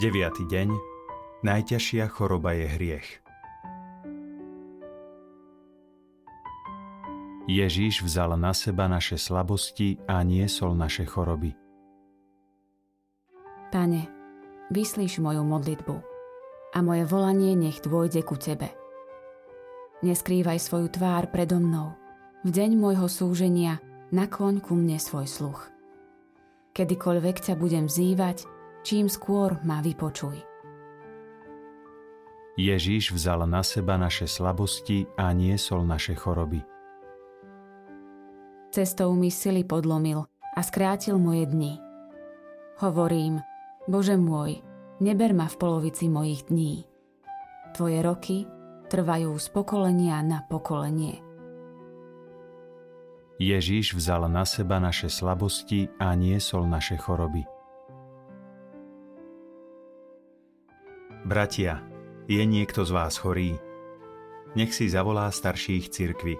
9. deň. Najťažšia choroba je hriech. Ježíš vzal na seba naše slabosti a niesol naše choroby. Pane, vyslíš moju modlitbu a moje volanie nech dôjde ku Tebe. Neskrývaj svoju tvár predo mnou. V deň môjho súženia nakloň ku mne svoj sluch. Kedykoľvek ťa budem vzývať, čím skôr ma vypočuj. Ježíš vzal na seba naše slabosti a niesol naše choroby. Cestou mi sily podlomil a skrátil moje dni. Hovorím, Bože môj, neber ma v polovici mojich dní. Tvoje roky trvajú z pokolenia na pokolenie. Ježíš vzal na seba naše slabosti a niesol naše choroby. Bratia, je niekto z vás chorý? Nech si zavolá starších cirkvi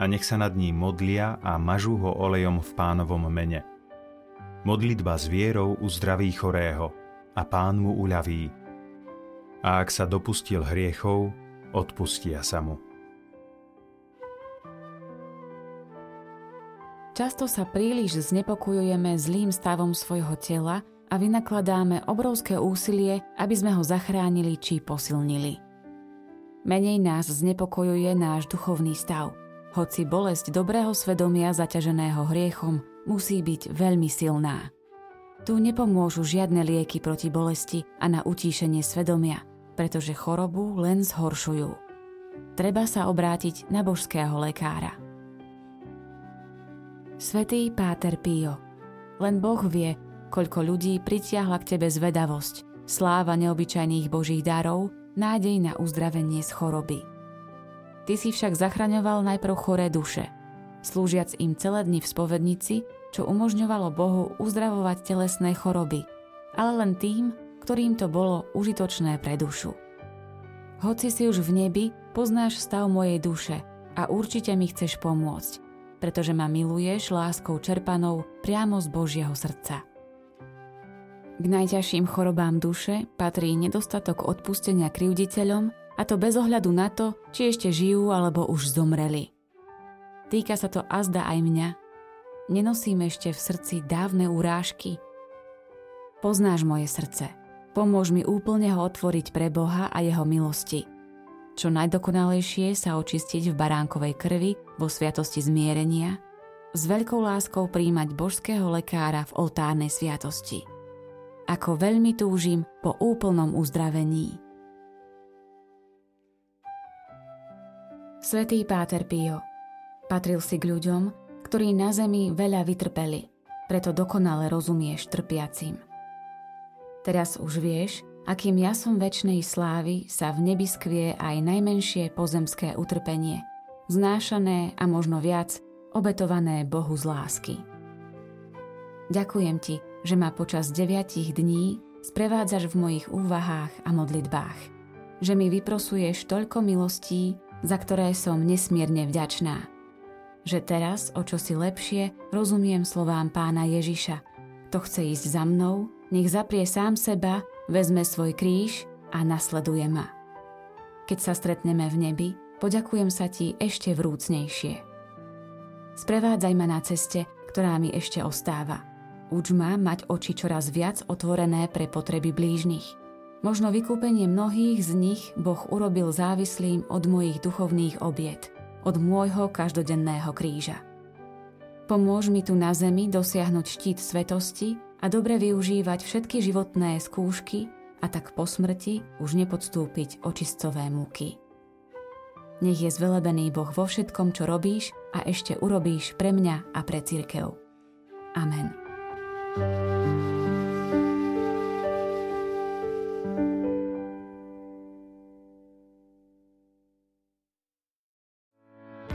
a nech sa nad ním modlia a mažú ho olejom v pánovom mene. Modlitba s vierou uzdraví chorého a pán mu uľaví. A ak sa dopustil hriechov, odpustia sa mu. Často sa príliš znepokojujeme zlým stavom svojho tela a vynakladáme obrovské úsilie, aby sme ho zachránili či posilnili. Menej nás znepokojuje náš duchovný stav – hoci bolesť dobrého svedomia zaťaženého hriechom musí byť veľmi silná. Tu nepomôžu žiadne lieky proti bolesti a na utíšenie svedomia, pretože chorobu len zhoršujú. Treba sa obrátiť na božského lekára. Svetý Páter Pio Len Boh vie, koľko ľudí pritiahla k tebe zvedavosť, sláva neobyčajných božích darov, nádej na uzdravenie z choroby. Ty si však zachraňoval najprv choré duše, slúžiac im celé dni v spovednici, čo umožňovalo Bohu uzdravovať telesné choroby, ale len tým, ktorým to bolo užitočné pre dušu. Hoci si už v nebi, poznáš stav mojej duše a určite mi chceš pomôcť, pretože ma miluješ láskou čerpanou priamo z Božieho srdca. K najťažším chorobám duše patrí nedostatok odpustenia krivditeľom a to bez ohľadu na to, či ešte žijú alebo už zomreli. Týka sa to azda aj mňa. Nenosím ešte v srdci dávne urážky. Poznáš moje srdce. Pomôž mi úplne ho otvoriť pre Boha a jeho milosti. Čo najdokonalejšie sa očistiť v baránkovej krvi vo sviatosti zmierenia, s veľkou láskou príjmať božského lekára v oltárnej sviatosti. Ako veľmi túžim po úplnom uzdravení. Svetý Páter Pio, patril si k ľuďom, ktorí na zemi veľa vytrpeli, preto dokonale rozumieš trpiacim. Teraz už vieš, akým jasom väčšnej slávy sa v nebi skvie aj najmenšie pozemské utrpenie, znášané a možno viac, obetované Bohu z lásky. Ďakujem ti, že ma počas deviatich dní sprevádzaš v mojich úvahách a modlitbách, že mi vyprosuješ toľko milostí, za ktoré som nesmierne vďačná. Že teraz, o čosi lepšie, rozumiem slovám pána Ježiša. To chce ísť za mnou, nech zaprie sám seba, vezme svoj kríž a nasleduje ma. Keď sa stretneme v nebi, poďakujem sa ti ešte vrúcnejšie. Sprevádzaj ma na ceste, ktorá mi ešte ostáva. Uč ma mať oči čoraz viac otvorené pre potreby blížnych Možno vykúpenie mnohých z nich Boh urobil závislým od mojich duchovných obiet, od môjho každodenného kríža. Pomôž mi tu na zemi dosiahnuť štít svetosti a dobre využívať všetky životné skúšky a tak po smrti už nepodstúpiť očistcové múky. Nech je zvelebený Boh vo všetkom, čo robíš a ešte urobíš pre mňa a pre církev. Amen.